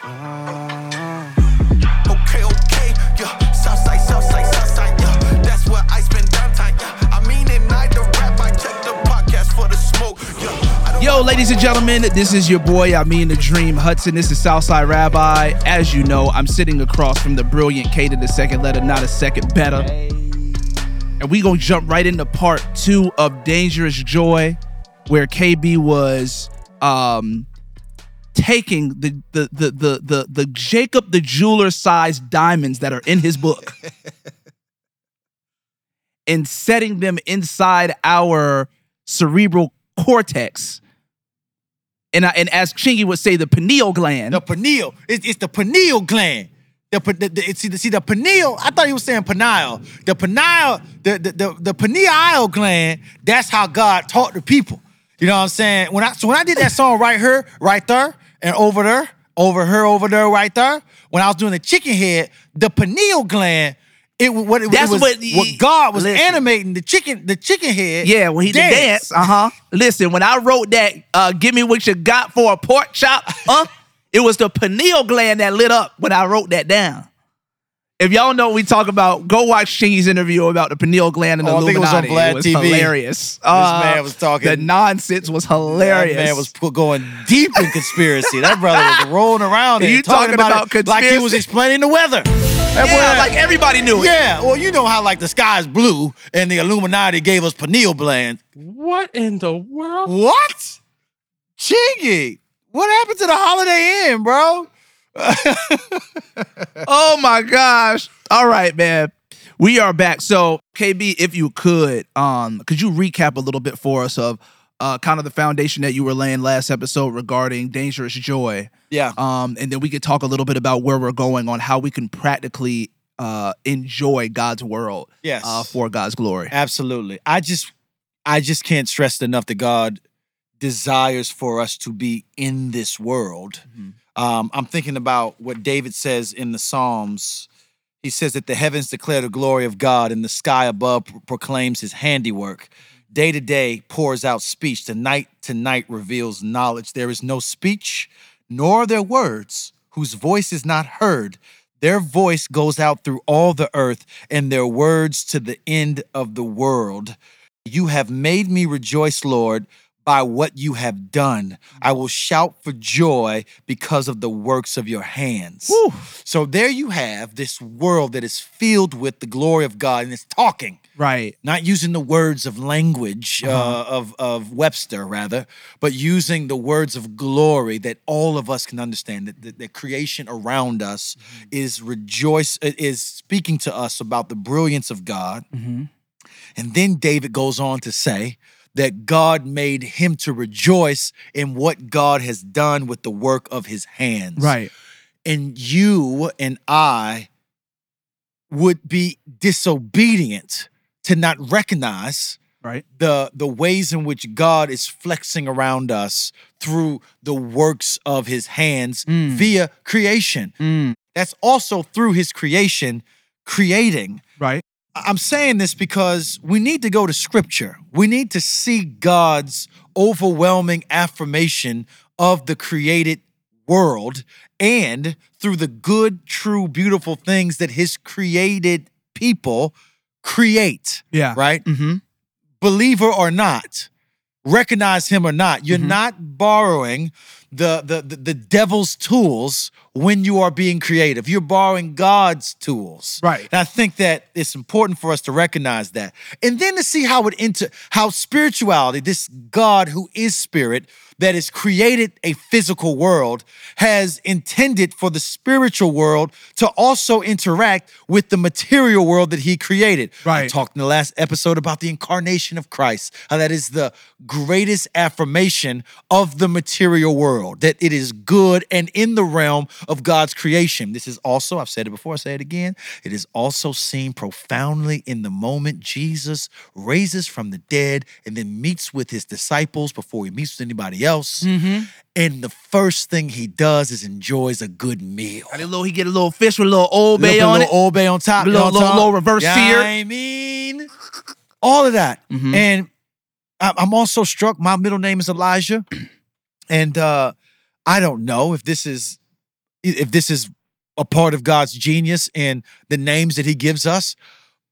Okay, okay, yeah. Southside, Southside, Southside, yeah. That's where I spend downtime, yeah. Ameen, at night the rap, I check the podcast for the smoke, yeah. Yo, ladies and gentlemen, this is your boy, I mean the Dream Hudson. This is Southside Rabbi. As you know, I'm sitting across from the brilliant K to the second letter, not a second better. And we gonna jump right into part two of Dangerous Joy, where KB was um taking the the the the the, the Jacob the jeweler sized diamonds that are in his book and setting them inside our cerebral cortex. And, I, and as Chingy would say, the pineal gland. The pineal. It's, it's the pineal gland. The, the, the, see, the, see, the pineal, I thought he was saying pineal. The pineal, the, the, the, the pineal gland, that's how God taught the people. You know what I'm saying? When I so when I did that song right here, right there, and over there, over her, over there, right there, when I was doing the chicken head, the pineal gland, it what it, That's it was what- what God was listen. animating the chicken, the chicken head. yeah, when he did dance. Uh huh. Listen, when I wrote that, uh, give me what you got for a pork chop, huh? it was the pineal gland that lit up when I wrote that down. If y'all know what we talk about, go watch Chingy's interview about the pineal gland and the Oh, I think it was on Illuminati. Vlad it was TV. hilarious. Uh, man was talking- The nonsense was hilarious. That man was going deep in conspiracy. That brother was rolling around there You talking, talking about, about it like he was explaining the weather. That yeah, boy- like everybody knew it. yeah. Well, you know how like the sky's blue and the Illuminati gave us pineal gland. What in the world? What? Chingy, what happened to the Holiday Inn, bro? oh my gosh. All right, man. We are back. So, KB, if you could, um, could you recap a little bit for us of uh kind of the foundation that you were laying last episode regarding dangerous joy? Yeah. Um, and then we could talk a little bit about where we're going on how we can practically uh enjoy God's world Yes. uh for God's glory. Absolutely. I just I just can't stress enough that God desires for us to be in this world. Mhm. Um, I'm thinking about what David says in the Psalms. He says that the heavens declare the glory of God and the sky above pro- proclaims his handiwork. Day to day pours out speech. The night to night reveals knowledge. There is no speech, nor are there words whose voice is not heard. Their voice goes out through all the earth, and their words to the end of the world. You have made me rejoice, Lord, by what you have done. I will shout for joy because of the works of your hands. Woo. So there you have this world that is filled with the glory of God and it's talking Right. not using the words of language uh Uh-huh. of of Webster rather, but using the words of glory that all of us can understand. That the, the creation around us Mm-hmm. is rejoice is speaking to us about the brilliance of God. hmm And then David goes on to say that God made him to rejoice in what God has done with the work of his hands. Right. And you and I would be disobedient to not recognize Right. the the ways in which God is flexing around us through the works of his hands Mm. via creation. Mm. That's also through his creation creating. Right. I'm saying this because we need to go to scripture. We need to see God's overwhelming affirmation of the created world and through the good, true, beautiful things that his created people create, Yeah. right? Mm-hmm. believer or not, recognize him or not, you're Mhm. not borrowing the, the the the devil's tools when you are being creative. You're borrowing God's tools. Right. And I think that it's important for us to recognize that. And then to see how it into how spirituality, this God who is spirit, that has created a physical world, has intended for the spiritual world to also interact with the material world that he created. Right. I talked in the last episode about the incarnation of Christ, how that is the greatest affirmation of the material world, that it is good and in the realm of God's creation. This is also, I've said it before, I say it again, it is also seen profoundly in the moment Jesus raises from the dead and then meets with his disciples before he meets with anybody else. Mm-hmm. And the first thing he does is enjoys a good meal. A little, he get a little fish with a little old bay Little- on it. little Old Bay on top. you Little- little- little reverse Yeah, sear. I mean, all of that. Mhm. And I'm also struck. My middle name is Elijah, and uh, I don't know if this is if this is a part of God's genius and the names that he gives us.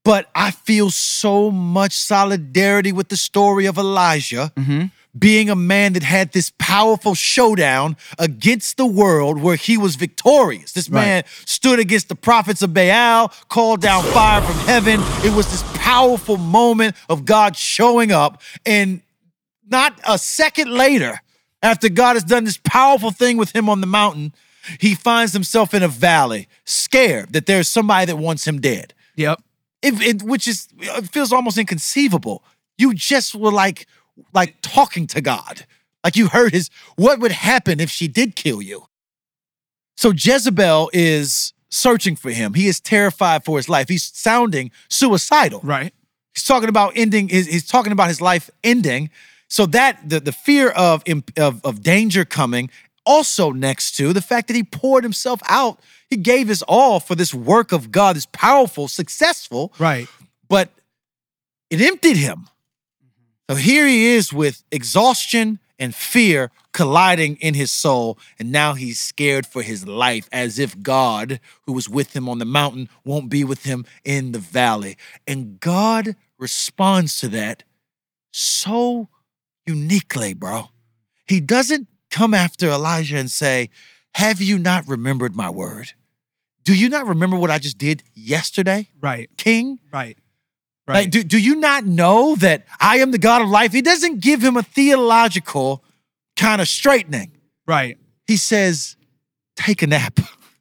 But I feel so much solidarity with the story of Elijah Mm-hmm. being a man that had this powerful showdown against the world where he was victorious. This Right. man stood against the prophets of Baal, called down fire from heaven. It was this powerful moment of God showing up. And not a second later, after God has done this powerful thing with him on the mountain, he finds himself in a valley, scared that there's somebody that wants him dead Yep. it, it which is it feels almost inconceivable. You just were like like talking to God. Like you heard his what would happen if she did kill you. So Jezebel is searching for him. He is terrified for his life. He's sounding suicidal. Right. He's talking about ending his he's talking about his life ending. So that the, the fear of, of of danger coming also next to the fact that he poured himself out. He gave his all for this work of God, this powerful, successful, Right. but it emptied him. So here he is with exhaustion and fear colliding in his soul, and now he's scared for his life, as if God, who was with him on the mountain, won't be with him in the valley. And God responds to that so uniquely, bro. He doesn't come after Elijah and say, Have you not remembered my word? Do you not remember what I just did yesterday, Right. King? Right. Like, do, do you not know that I am the God of life? He doesn't give him a theological kind of straightening. right. He says, take a nap,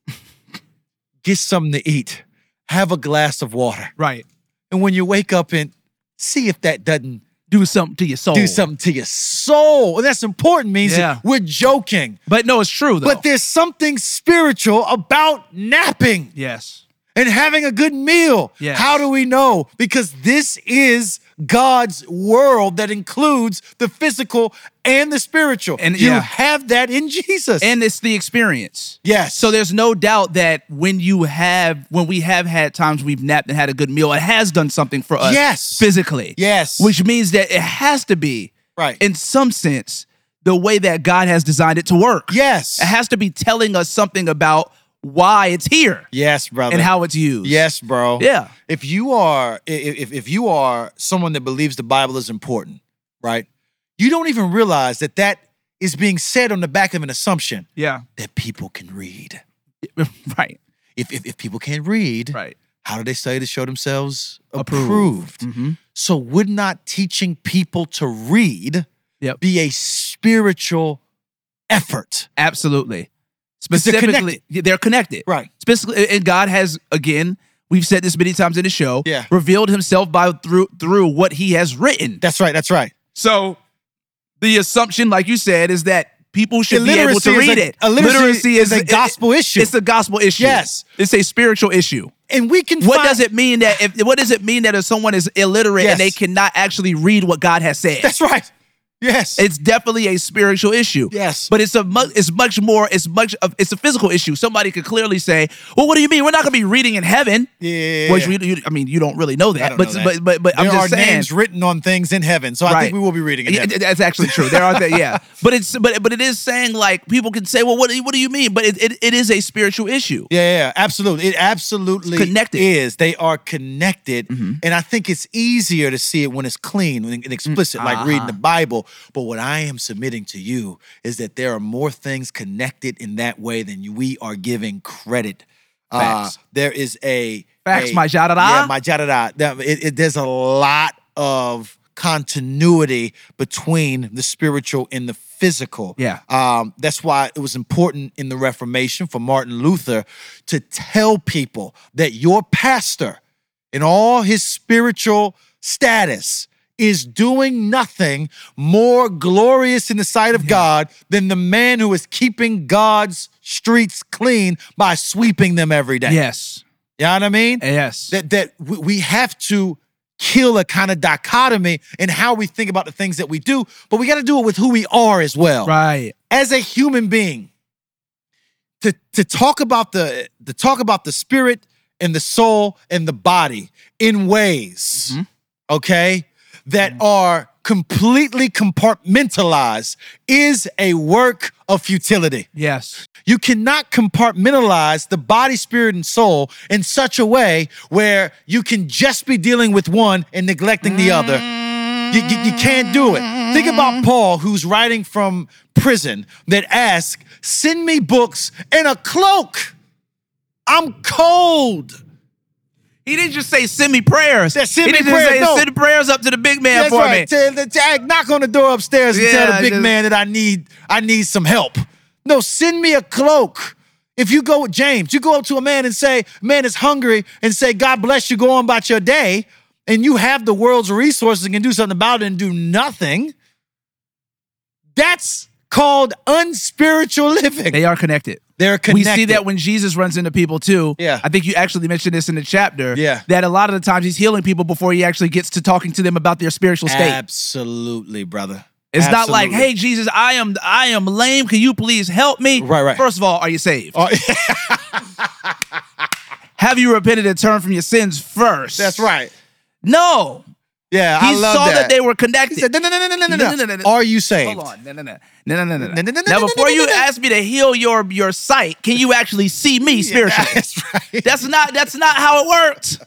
get something to eat, have a glass of water. Right. And when you wake up and see if that doesn't Do something to your soul. do something to your soul. And that's important, means Yeah. we're joking. But no, it's true though. But there's something spiritual about napping. yes. and having a good meal. Yes. How do we know? Because this is God's world that includes the physical and the spiritual. And- you yeah. have that in Jesus. And it's the experience. yes. So there's no doubt that when you have, when we have had times we've napped and had a good meal, it has done something for us Yes. physically. Yes. Which means that it has to be, right. in some sense, the way that God has designed it to work. yes. It has to be telling us something about why it's here yes, brother. and how it's used. Yes, bro. Yeah. If you are if if you are someone that believes the Bible is important, right? You don't even realize that that is being said on the back of an assumption Yeah. that people can read. right. If if, if people can't read, Right. how do they study to show themselves Approved. approved? Mm-hmm. So would not teaching people to read Yep. be a spiritual effort? Absolutely. 'Cause they're Specifically, they're connected. Right. Specifically, and God has again, we've said this many times in the show, Yeah. revealed Himself by through through what He has written. That's right. That's right. So, the assumption, like you said, is that people should be able to is read a- it. illiteracy is a it- gospel issue. It's a gospel issue. Yes. it's a spiritual issue. And we can What find- does it mean that if what does it mean that if someone is illiterate Yes. and they cannot actually read what God has said? That's right. Yes. It's definitely a spiritual issue. Yes. but it's a mu- it's much more. It's much of it's a physical issue. Somebody could clearly say, "Well, what do you mean? We're not going to be reading in heaven." yeah. Which we, you, I mean, you don't really know that, but, know that. but but but I'm there just are saying. names written on things in heaven, so I Right. think we will be reading in Yeah, that's actually true. There are that, yeah. But it's but but it is saying like people can say, well, what do you, what do you mean? But it, it, it is a spiritual issue. Yeah, yeah, absolutely. It absolutely It's connected. Mm-hmm. is. They are connected. And I think it's easier to see it when it's clean and and explicit, like reading uh-huh. the Bible. But what I am submitting to you is that there are more things connected in that way than we are giving credit. Uh, there is a Facts, a- my jadada. Yeah, my jadada. That- It, it, there's a lot of continuity between the spiritual and the physical. Yeah. Um, that's why it was important in the Reformation for Martin Luther to tell people that your pastor, in all his spiritual status, is doing nothing more glorious in the sight of God than the man who is keeping God's streets clean by sweeping them every day. Yes, You know what I mean? yes, that that we we have to kill a kind of dichotomy in how we think about the things that we do, but we got to do it with who we are as well. right. As a human being, to to talk about the to talk about the spirit and the soul and the body in ways, Mm-hmm. okay, that are completely compartmentalized is a work of futility. Yes. You cannot compartmentalize the body, spirit, and soul in such a way where you can just be dealing with one and neglecting the other. You, you, you can't do it. Think about Paul, who's writing from prison, that asks, Send me books and a cloak. I'm cold. He didn't just say send me prayers. Send he me didn't just prayers, say no. send prayers up to the big man That's for right. me. Tell, tell- knock on the door upstairs and tell the big just- man that I need I need some help. No, send me a cloak. If you go with James, you go up to a man and say, man is hungry, and say, God bless you, go on about your day, and you have the world's resources and can do something about it and do nothing. That's called unspiritual living. They are connected. They're We see that when Jesus runs into people too. Yeah. I think you actually mentioned this in the chapter. Yeah. That a lot of the times he's healing people before he actually gets to talking to them about their spiritual state. Absolutely, brother. It's not like, hey Jesus, I am I am lame. Can you please help me? Right, right. First of all, are you saved? Oh, Have you repented and turned from your sins first? that's right. No. Yeah, He I love saw that. that. they were connected. He said, no, no, no, no, no, no, No. Are you saved? Hold on. No, no, no. No, no, no, no. No, no, no, Now, no, no, before you ask me to heal your your sight, can you actually see me spiritually? That's right. That's not that's not how it worked.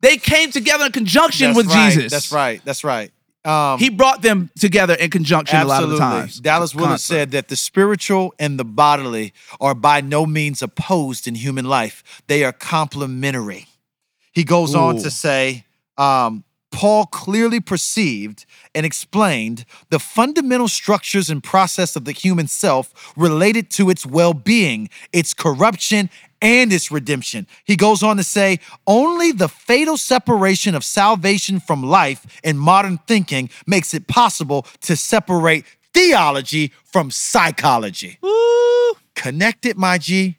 They came together in conjunction That's with right. Jesus. That's right. That's right. Um, He brought them together in conjunction absolutely. a lot of the times. Dallas Willard Constantly. said that the spiritual and the bodily are by no means opposed in human life. They are complementary. He goes on to say, um, Paul clearly perceived and explained the fundamental structures and process of the human self related to its well being, its corruption, and its redemption. He goes on to say, only the fatal separation of salvation from life in modern thinking makes it possible to separate theology from psychology. Ooh. Connected, my G.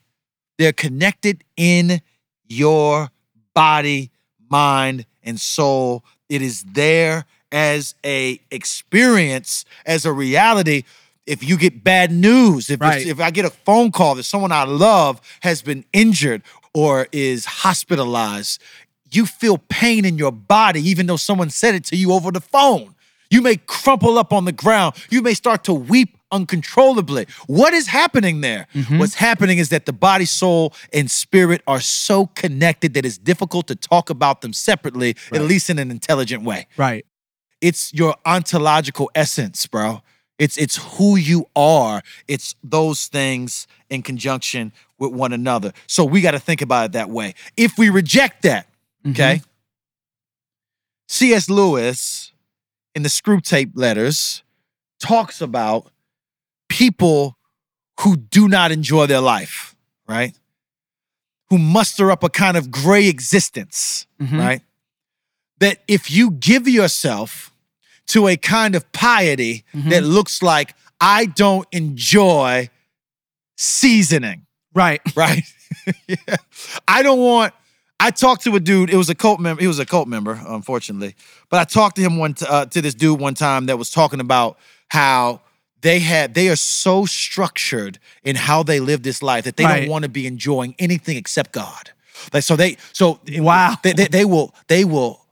They're connected in your body, mind, and soul. It is there as a experience, as a reality. If you get bad news, if, Right. if I get a phone call that someone I love has been injured or is hospitalized, you feel pain in your body, even though someone said it to you over the phone. You may crumple up on the ground. You may start to weep uncontrollably. What is happening there? Mm-hmm. What's happening is that the body, soul, and spirit are so connected that it's difficult to talk about them separately, at least in an intelligent way. Right. It's your ontological essence, bro. It's it's who you are. It's those things in conjunction with one another. So we got to think about it that way. If we reject that, mm-hmm. okay? C.S. Lewis in the Screwtape Letters talks about people who do not enjoy their life, right? Who muster up a kind of gray existence, Mhm. right? That if you give yourself to a kind of piety that looks like I don't enjoy seasoning, Right. right? yeah. I don't want. I talked to a dude. It was a cult member. He was a cult member, unfortunately. But I talked to him one t- uh, to this dude one time that was talking about how they had they are so structured in how they live this life that they Right. don't want to be enjoying anything except God. Like so they so Wow. they, they, they will they will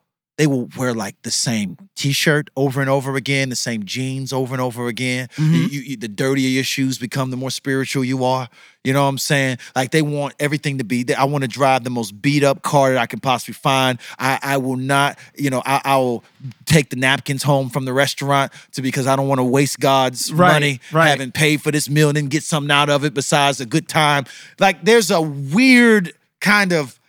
they will wear like the same t-shirt over and over again, the same jeans over and over again. Mm-hmm. You- you- the dirtier your shoes become, the more spiritual you are. You know what I'm saying? Like they want everything to be. I want to drive the most beat up car that I can possibly find. I, I will not, you know, I, I will take the napkins home from the restaurant to because I don't want to waste God's Right, money right. having paid for this meal and then get something out of it besides a good time. Like there's a weird kind of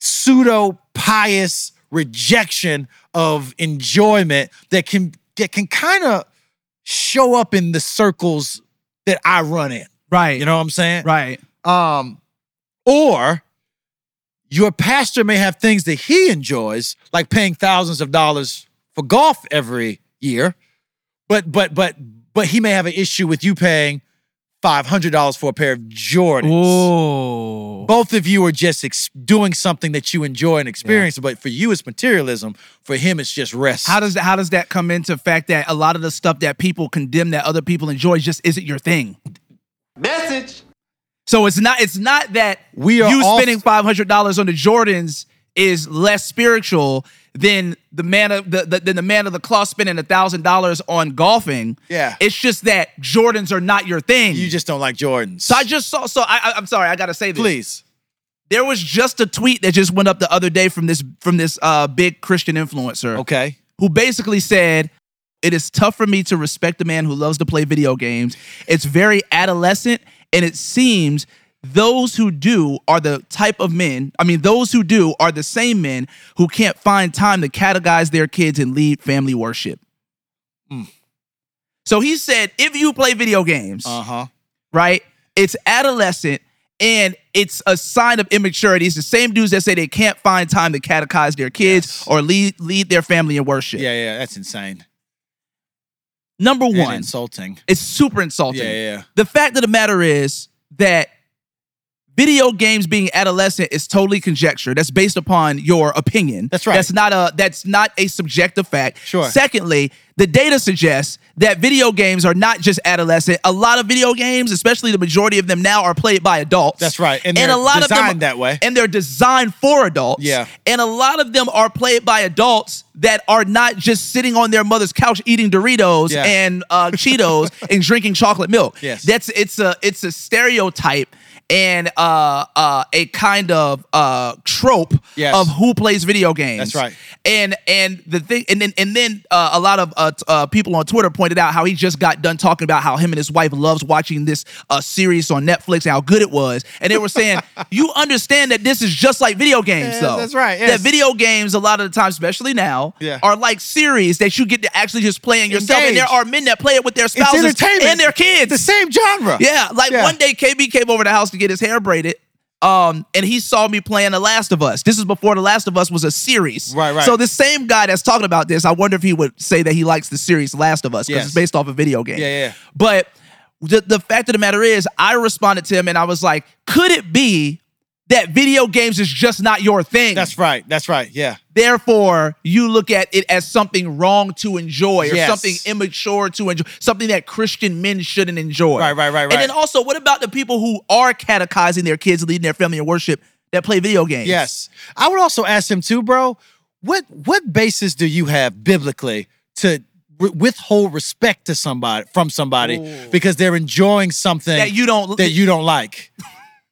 pseudo pious rejection of enjoyment that can that can kind of show up in the circles that I run in. Right. You know what I'm saying? Right. Um, or your pastor may have things that he enjoys, like paying thousands of dollars for golf every year, but but but but he may have an issue with you paying five hundred dollars for a pair of Jordans. Ooh. Both of you are just ex- doing something that you enjoy and experience, but for you it's materialism. For him, it's just rest. How does that how does that come into fact that a lot of the stuff that people condemn that other people enjoy just isn't your thing? Message. So it's not it's not that We are you off- spending five hundred dollars on the Jordans is less spiritual than the man of the, the than the man of the cloth spending a thousand dollars on golfing. Yeah. It's just that Jordans are not your thing. You just don't like Jordans. so I just saw. So I, I, I'm sorry. I gotta say this. please. There was just a tweet that just went up the other day from this from this uh, big Christian influencer Okay. who basically said. It is tough for me to respect a man who loves to play video games. It's very adolescent, and it seems those who do are the type of men, I mean, those who do are the same men who can't find time to catechize their kids and lead family worship. So he said, if you play video games, Uh huh. right, it's adolescent and it's a sign of immaturity. It's the same dudes that say they can't find time to catechize their kids Yes. or lead lead their family in worship. Yeah, yeah. That's insane. Number one, insulting. it's super insulting. Yeah, yeah. The fact of the matter is that video games being adolescent is totally conjecture. That's based upon your opinion. That's right. That's not a that's not a subjective fact. Sure. Secondly, the data suggests that video games are not just adolescent. A lot of video games, especially the majority of them now, are played by adults. That's right. And and a lot of them that way. And they're designed for adults. Yeah. And a lot of them are played by adults that are not just sitting on their mother's couch eating Doritos Yeah. and uh, Cheetos and drinking chocolate milk. Yes. That's it's a it's a stereotype and uh uh a kind of uh trope Yes. of who plays video games. That's right. And and the thing and then and then uh, a lot of uh, t- uh people on Twitter pointed out how he just got done talking about how him and his wife loves watching this uh series on Netflix and how good it was. And they were saying, you understand that this is just like video games Yeah, though. that's right, That video games a lot of the time, especially now, Yeah. are like series that you get to actually just play in yourself. And there are men that play it with their spouses and their kids. The same genre. Yeah, like Yeah. one day KB came over to the house to get his hair braided. Um, and he saw me playing The Last of Us. This is before The Last of Us was a series. Right, right. So the same guy that's talking about this, I wonder if he would say that he likes the series Last of Us because Yes. it's based off a video game. Yeah, yeah. But the, the fact of the matter is, I responded to him and I was like, could it be that video games is just not your thing? That's right. That's right. Yeah. Therefore, you look at it as something wrong to enjoy or Yes. something immature to enjoy, something that Christian men shouldn't enjoy. Right, right, right, right. And then also, what about the people who are catechizing their kids, leading their family in worship that play video games? Yes. I would also ask him too, bro. What what basis do you have biblically to withhold respect to somebody from somebody because they're enjoying something That you don't- that you don't like?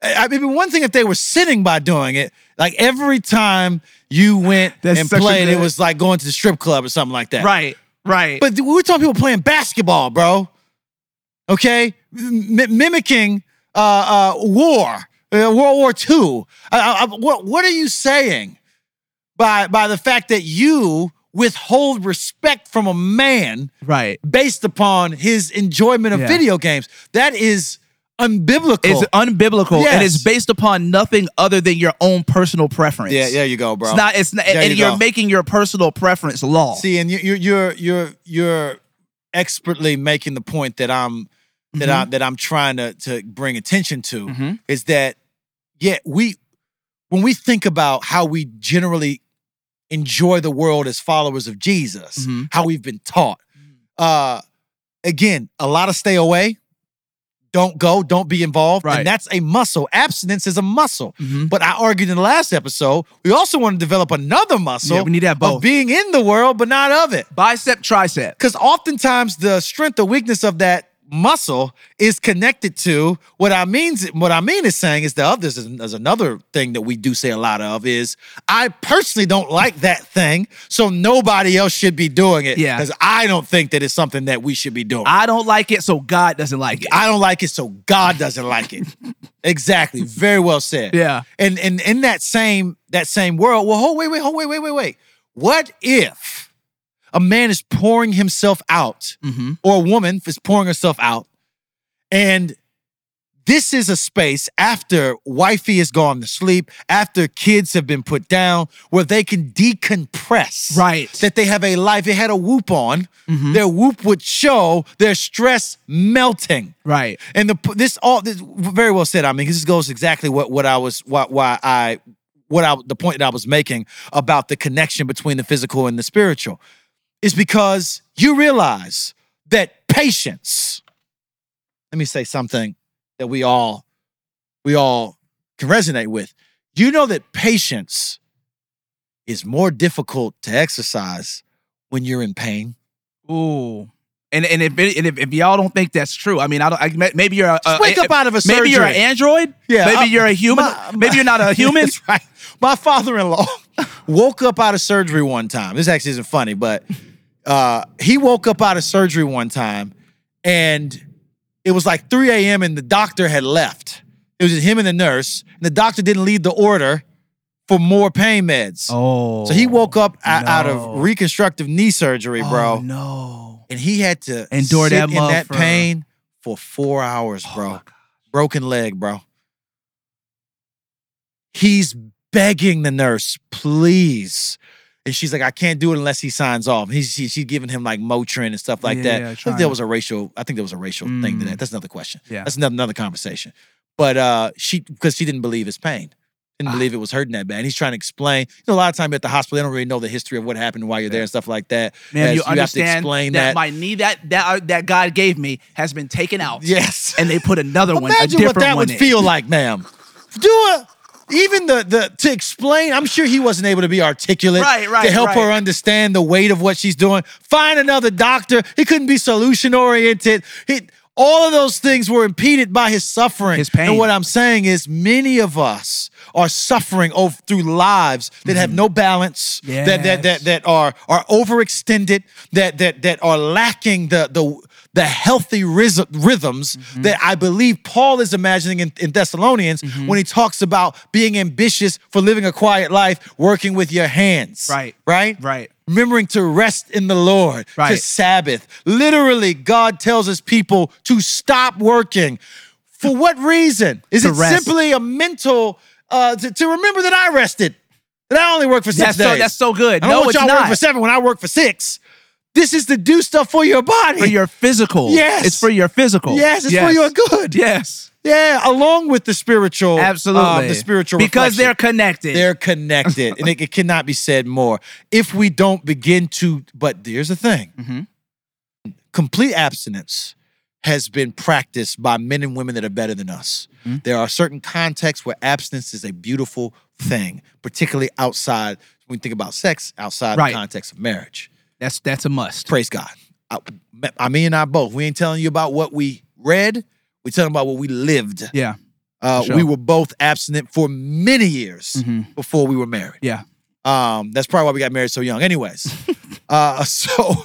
I mean, one thing if they were sitting by doing it, like every time you went That's and played, it was like going to the strip club or something like that. Right, right. But we're talking people playing basketball, bro. Okay, M- mimicking uh, uh, war, uh, World War II. What what are you saying by by the fact that you withhold respect from a man right. based upon his enjoyment of Yeah. video games? That is unbiblical. It's unbiblical and it's based upon nothing other than your own personal preference. yeah, there you go, bro. It's not. It's not. There and you you're go. making your personal preference law. See, and you- you're you're you're you're expertly making the point that I'm that I that I'm trying to to bring attention to Mhm. is that yeah, we when we think about how we generally enjoy the world as followers of Jesus, Mhm. how we've been taught. Uh again, a lot of stay away. Don't go, don't be involved. Right. And that's a muscle. Abstinence is a muscle. Mhm. But I argued in the last episode, we also want to develop another muscle Yeah, we need to have both. of being in the world, but not of it. Bicep, tricep. Because oftentimes the strength or weakness of that muscle is connected to what I mean. What I mean is saying is the others is, is another thing that we do say a lot of is I personally don't like that thing, so nobody else should be doing it. Yeah. because I don't think that it's something that we should be doing. I don't like it, so God doesn't like it. I don't like it, so God doesn't like it. exactly. Very well said. Yeah. And and in that same that same world, well, hold wait, wait, hold wait, wait, wait, wait. What if a man is pouring himself out, Mhm. or a woman is pouring herself out, and this is a space after wifey has gone to sleep, after kids have been put down, where they can decompress. Right. That they have a life. They had a whoop on. Mhm. Their whoop would show their stress melting. Right. And the this all this very well said. I mean, this goes exactly what what I was why why I what I the point that I was making about the connection between the physical and the spiritual is because you realize that patience. Let me say something that we all we all can resonate with. You know that patience is more difficult to exercise when you're in pain. Ooh. And and if, and if if y'all don't think that's true, I mean, I don't. I, maybe you're a, a Just wake up out of a surgery. maybe you're an android. Yeah, Maybe uh, you're a human. my- maybe you're not a human. That's right. My father-in-law woke up out of surgery one time. This actually isn't funny, but uh, he woke up out of surgery one time, and it was like 3 a.m. and the doctor had left. It was just him and the nurse. And the doctor didn't leave the order for more pain meds. Oh. So he woke up o- out of reconstructive knee surgery, bro, Oh, no. and he had to Endure sit that in that for- pain for four hours, Oh, bro. God. Broken leg, bro. He's begging the nurse, please. And she's like, I can't do it unless he signs off. He's she, she's giving him like Motrin and stuff like Yeah, that. yeah, I think there was a racial. I think there was a racial thing to Mm. that. That's another question. Yeah. that's another another conversation. But uh, she because she didn't believe his pain, didn't Ah. believe it was hurting that bad. And he's trying to explain. You know, a lot of time at the hospital, they don't really know the history of what happened while you're there and stuff like that. Man, As you have to understand explain that, that. my knee that that uh, that God gave me has been taken out. yes, And they put another one, a Imagine different what that one would in. feel like, ma'am. Do a even the the to explain. I'm sure he wasn't able to be articulate Right, right, to help right. her understand the weight of what she's doing. Find another doctor. He couldn't be solution oriented. He all of those things were impeded by his suffering. His pain. And what I'm saying is, many of us are suffering over, through lives that have no balance, that, that that Mm-hmm. That are are overextended, that that that are lacking the the the healthy rhythm, rhythms Mm-hmm. that I believe Paul is imagining in, in Thessalonians Mm-hmm. when he talks about being ambitious for living a quiet life, working with your hands. Right. Right. Right. Remembering to rest in the Lord, to Sabbath. Literally, God tells his people to stop working. For what reason? Is To it rest. simply a mental uh, to, to remember that I rested? That I only work for six That's so days. that's so good. I don't No, want y'all not. work for seven when I work for six. This is to do stuff for your body. for your physical. Yes. It's for your physical. yes, it's for your good. Yes. Yeah, along with the spiritual, Absolutely. um, the spiritual because they're connected. they're connected, and it, it cannot be said more. If we don't begin to, but here's the thing: Mhm. complete abstinence has been practiced by men and women that are better than us. Mm-hmm. There are certain contexts where abstinence is a beautiful thing, particularly outside. When we think about sex, outside Right. the context of marriage. That's that's a must. Praise God. I, I mean, and I both. We ain't telling you about what we read. We're telling about what we lived. Yeah. Uh, Sure. We were both abstinent for many years Mhm. before we were married. Yeah. Um, that's probably why we got married so young. Anyways, uh, so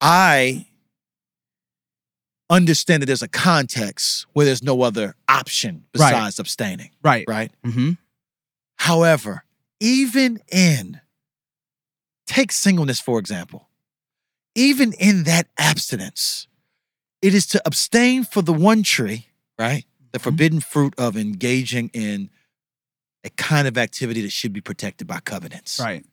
I understand that there's a context where there's no other option Right. besides abstaining, Right. right? Mm-hmm. However, even in take singleness for example, even in that abstinence, it is to abstain for the one tree, right? The Mm-hmm. forbidden fruit of engaging in a kind of activity that should be protected by covenants. Right.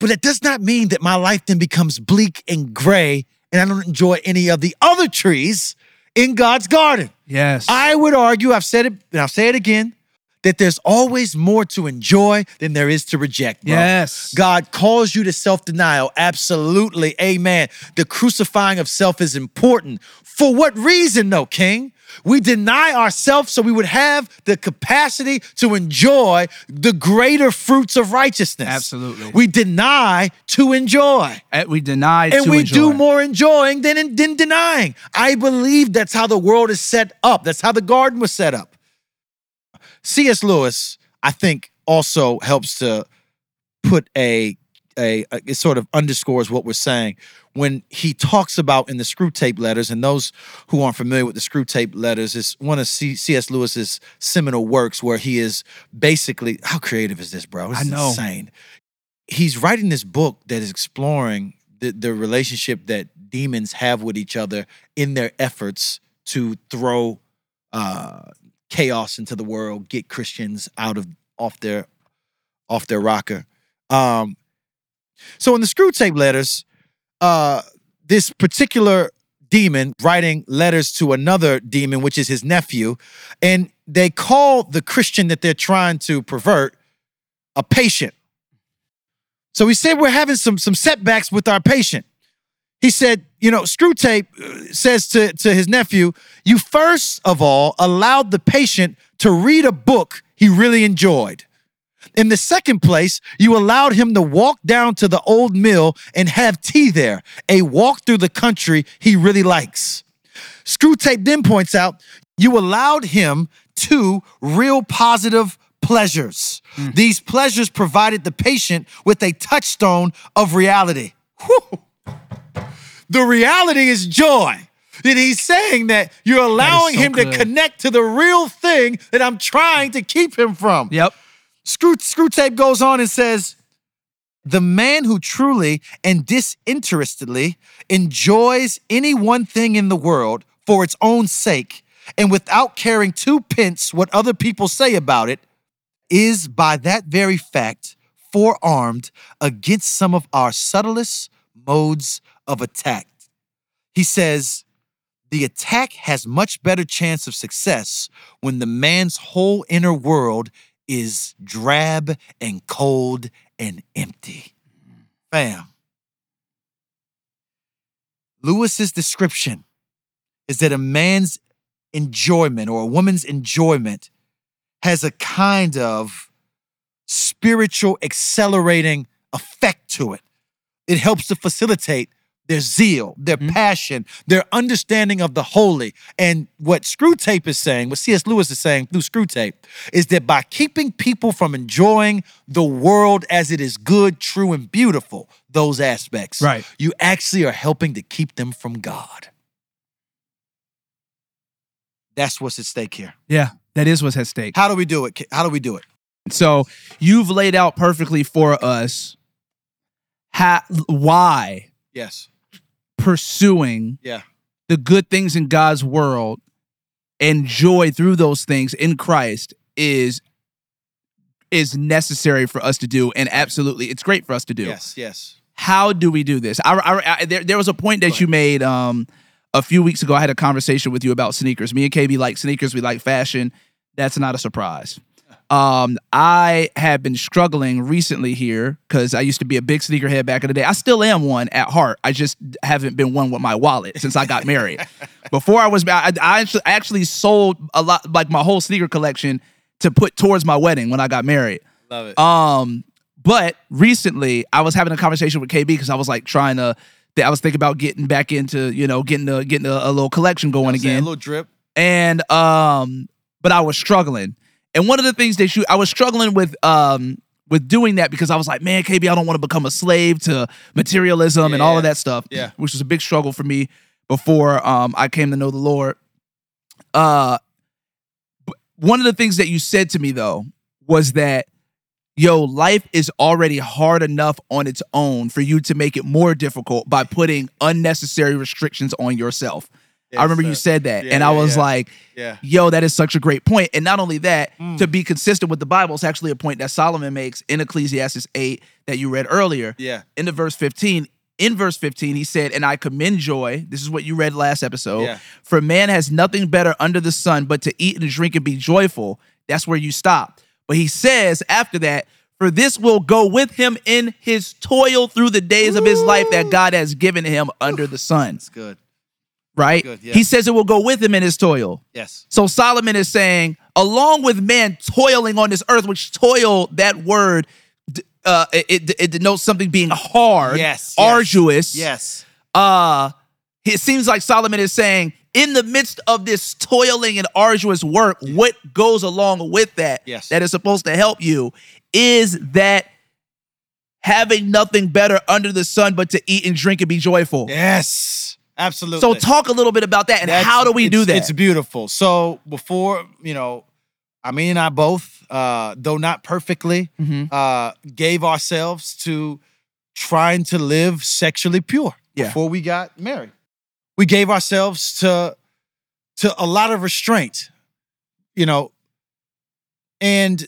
But it does not mean that my life then becomes bleak and gray and I don't enjoy any of the other trees in God's garden. Yes. I would argue, I've said it and I'll say it again, that there's always more to enjoy than there is to reject. Bro. yes. God calls you to self denial. Absolutely. Amen. The crucifying of self is important. For what reason, though, King? We deny ourselves so we would have the capacity to enjoy the greater fruits of righteousness. Absolutely. We deny to enjoy. Uh, we deny to enjoy. And we enjoy. do more enjoying than, than denying. I believe that's how the world is set up. That's how the garden was set up. C.S. Lewis, I think, also helps to put a, a, a- it sort of underscores what we're saying when he talks about in the Screwtape Letters, and those who aren't familiar with the Screwtape Letters is one of C.S. Lewis's seminal works where he is basically how creative is this, bro? It's I know. insane. He's writing this book that is exploring the, the relationship that demons have with each other in their efforts to throw uh, chaos into the world, get Christians out of off their off their rocker. Um, so in the Screwtape Letters, uh, this particular demon writing letters to another demon, which is his nephew, and they call the Christian that they're trying to pervert a patient. So he said we're having some some setbacks with our patient. He said, you know, Screwtape uh, says to, to his nephew, you first of all allowed the patient to read a book he really enjoyed. In the second place, you allowed him to walk down to the old mill and have tea there, a walk through the country he really likes. Screwtape then points out you allowed him two real positive pleasures. These pleasures provided the patient with a touchstone of reality. Whew. The reality is joy. And he's saying that you're allowing so him to connect to the real thing that I'm trying to keep him from. Yep. Screw, Screwtape goes on and says, the man who truly and disinterestedly enjoys any one thing in the world for its own sake and without caring two pence what other people say about it is by that very fact forearmed against some of our subtlest modes of attack. He says, the attack has much better chance of success when the man's whole inner world is drab and cold and empty. Bam. Lewis's description is that a man's enjoyment or a woman's enjoyment has a kind of spiritual accelerating effect to it. It helps to facilitate their zeal, their mm-hmm. passion, their understanding of the holy. And what Screwtape is saying, what C.S. Lewis is saying through Screwtape, is that by keeping people from enjoying the world as it is good, true, and beautiful, those aspects, Right. you actually are helping to keep them from God. That's what's at stake here. Yeah. That is what's at stake. How do we do it? How do we do it? So you've laid out perfectly for us how, why Yes. Pursuing Yeah. the good things in God's world and joy through those things in Christ is is necessary for us to do and absolutely it's great for us to do. Yes. Yes. How do we do this? I, I- I- there, there was a point that you made um, a few weeks ago. I had a conversation with you about sneakers. Me and KB like sneakers. We like fashion. That's not a surprise. Um, I have been struggling recently here because I used to be a big sneakerhead back in the day. I still am one at heart. I just haven't been one with my wallet since I got married. Before I was, I, I actually, sold a lot, like my whole sneaker collection, to put towards my wedding when I got married. Love it. Um, but recently I was having a conversation with KB because I was like trying to. I was thinking about getting back into you know getting a, getting a, a little collection going Saying A little drip. and um, but I was struggling. And one of the things that you I was struggling with um with doing that because I was like, man, KB, I don't want to become a slave to materialism and all of that stuff. Yeah. which was a big struggle for me before um I came to know the Lord. Uh, one of the things that you said to me though was that yo, life is already hard enough on its own for you to make it more difficult by putting unnecessary restrictions on yourself. I remember you said that, Yeah, and I yeah, was yeah. like, Yeah. yo, that is such a great point. And not only that, Mm. to be consistent with the Bible, it's actually a point that Solomon makes in Ecclesiastes 8 that you read earlier. Yeah. In the verse 15, in verse 15, he said, And I commend joy. This is what you read last episode. For man has nothing better under the sun but to eat and drink and be joyful. That's where you stop. But he says after that, for this will go with him in his toil through the days of his life that God has given him under the sun. It's good. Right? Good, yeah. He says it will go with him in his toil. Yes. So Solomon is saying, along with man toiling on this earth, which toil, that word, uh, it, it, denotes something being hard, Yes, yes, arduous. Yes. Uh, it seems like Solomon is saying, in the midst of this toiling and arduous work, what goes along with that, Yes. that is supposed to help you, is that having nothing better under the sun but to eat and drink and be joyful. Yes. Absolutely. So talk a little bit about that and That's- how do we do that? It's beautiful. So before, you know, I mean and I both, uh, though not perfectly, Mhm. uh, gave ourselves to trying to live sexually pure Yeah. before we got married. We gave ourselves to to a lot of restraint, you know, and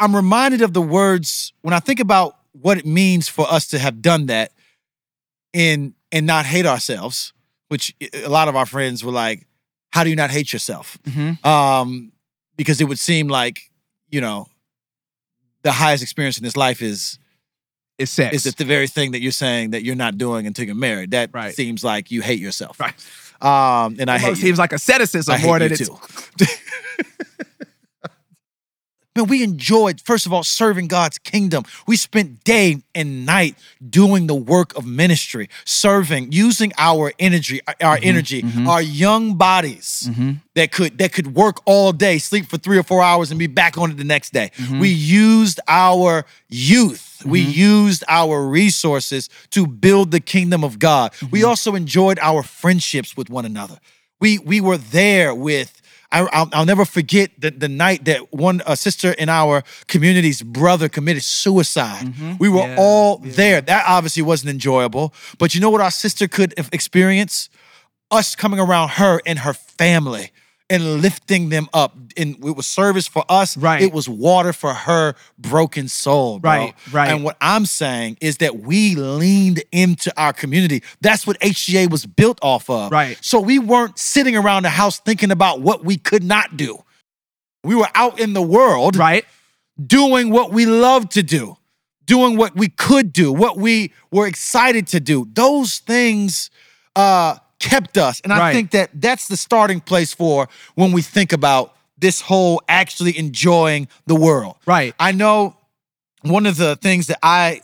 I'm reminded of the words when I think about what it means for us to have done that and and not hate ourselves, which a lot of our friends were like, "How do you not hate yourself?" Mhm. Um, because it would seem like you know the highest experience in this life is It's sex. is it the very thing that you're saying that you're not doing until you're married. That Right. seems like you hate yourself, Right. Um, and I hate Almost you. seems like asceticism I more than it's. Man, we enjoyed, first of all, serving God's kingdom. We spent day and night doing the work of ministry, serving, using our energy, our mm-hmm, energy, mm-hmm. our young bodies mm-hmm. that could that could work all day, sleep for three or four hours, and be back on it the next day. We used our youth. We used our resources to build the kingdom of God. We also enjoyed our friendships with one another. We we were there with I, I'll, I'll never forget the, the night that one a sister in our community's brother committed suicide. Mm-hmm. We were Yeah, all there. That obviously wasn't enjoyable. But you know what our sister could experience? Us coming around her and her family and lifting them up. And it was service for us. Right. It was water for her broken soul. bro. Right, right. And what I'm saying is that we leaned into our community. That's what HGA was built off of. Right. So we weren't sitting around the house thinking about what we could not do. We were out in the world Right. doing what we love to do, doing what we could do, what we were excited to do. Those things uh, kept us. And I Right. think that that's the starting place for when we think about this whole actually enjoying the world. Right. I know one of the things that I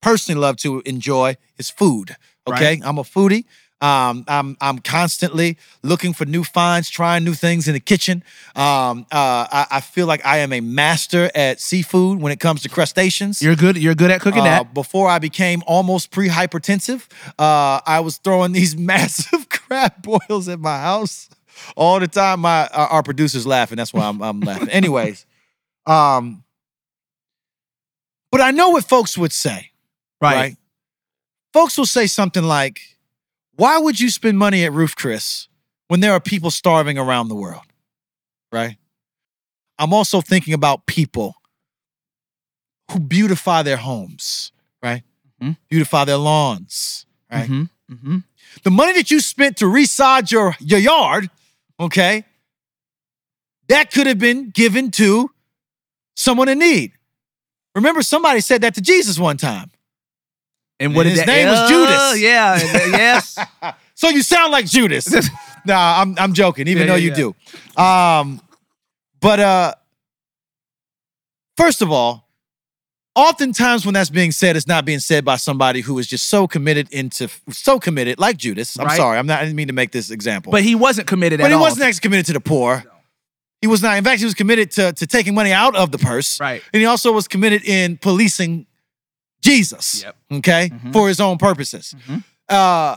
personally love to enjoy is food. Okay, Right. I'm a foodie. Um, I'm I'm constantly looking for new finds, trying new things in the kitchen. Um, uh, I, I feel like I am a master at seafood when it comes to crustaceans. You're good. You're good at cooking Uh, that. before I became almost pre-hypertensive, uh, I was throwing these massive crab boils at my house all the time. My our, producer's laughing. That's why I'm, I'm laughing. Anyways, um, but I know what folks would say, Right. right? Folks will say something like, "Why would you spend money at Ruth's Chris when there are people starving around the world?" Right? I'm also thinking about people who beautify their homes, right? Mhm. Beautify their lawns, right? Mhm, mhm. The money that you spent to resod your, your yard, okay, that could have been given to someone in need. Remember, somebody said that to Jesus one time. And what And is his that? name was Judas. Yeah. yes. So you sound like Judas. nah, I'm I'm joking, even Yeah, though yeah, you do. Um, but uh, first of all, oftentimes when that's being said, it's not being said by somebody who is just so committed into so committed, like Judas. I'm Right. sorry, I'm not. I didn't mean to make this example. but he wasn't committed but he all. wasn't actually committed to the poor. He was not. In fact, he was committed to to taking money out of the purse. Right. And he also was committed in policing Jesus. Yep. Okay. Mhm. For his own purposes. Mhm. Uh,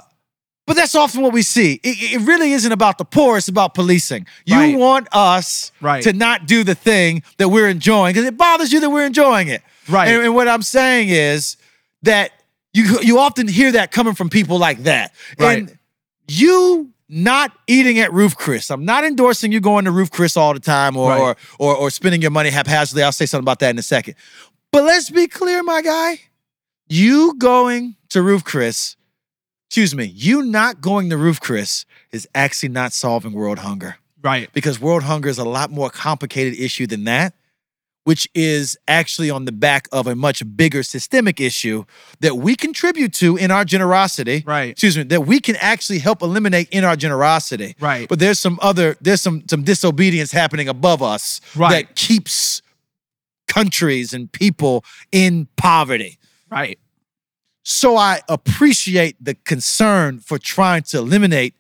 but that's often what we see. It, it really isn't about the poor, it's about policing. You Right. want us Right. to not do the thing that we're enjoying because it bothers you that we're enjoying it. Right. And, and what I'm saying is that you you often hear that coming from people like that. Right. And you not eating at Ruth's Chris. I'm not endorsing you going to Ruth's Chris all the time or, Right. or or or spending your money haphazardly. I'll say something about that in a second. But let's be clear, my guy. You going to Ruth's Chris, excuse me, you not going to Ruth's Chris is actually not solving world hunger Right. because world hunger is a lot more complicated issue than that, which is actually on the back of a much bigger systemic issue that we contribute to in our generosity. Right. Excuse me, that we can actually help eliminate in our generosity. Right. But there's some other, there's some some disobedience happening above us Right. that keeps countries and people in poverty. Right. So I appreciate the concern for trying to eliminate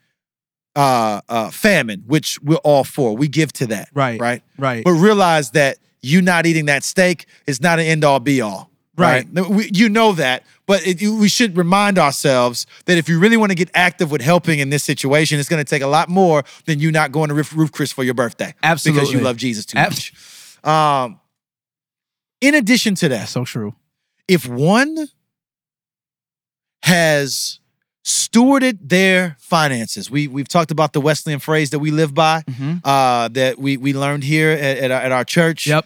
uh, uh, famine, which we're all for. We give to that. Right. Right. Right. But realize that you not eating that steak is not an end all be all. Right. We, you know that, but it, we should remind ourselves that if you really want to get active with helping in this situation, it's going to take a lot more than you not going to Roof, Ruth's Chris for your birthday. Because you love Jesus too Ab- much. Um, in addition to that, so true. If one has stewarded their finances, we we've talked about the Wesleyan phrase that we live by, Mhm. uh, that we we learned here at, at, our, at our church. Yep.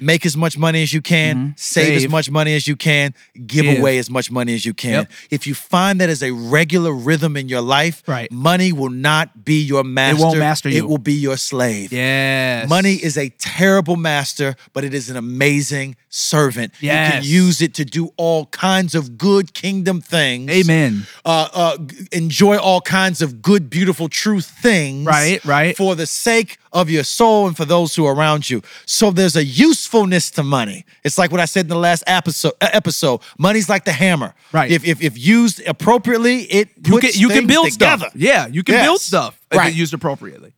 Make as much money as you can, Mhm. save, as much money as you can, give, Give. away as much money as you can. Yep. If you find that as a regular rhythm in your life, Right. money will not be your master. It won't master you. It will be your slave. Yes. Money is a terrible master, but it is an amazing servant. You can use it to do all kinds of good kingdom things. Amen. Uh, uh, enjoy all kinds of good, beautiful, true things. Right, right. For the sake of your soul and for those who are around you. So there's a usefulness to money. It's like what I said in the last episode. uh, Episode. Money's like the hammer. Right. If if, if used appropriately, it You can you can build together. stuff. Yeah, you can build stuff if Right. it's used appropriately.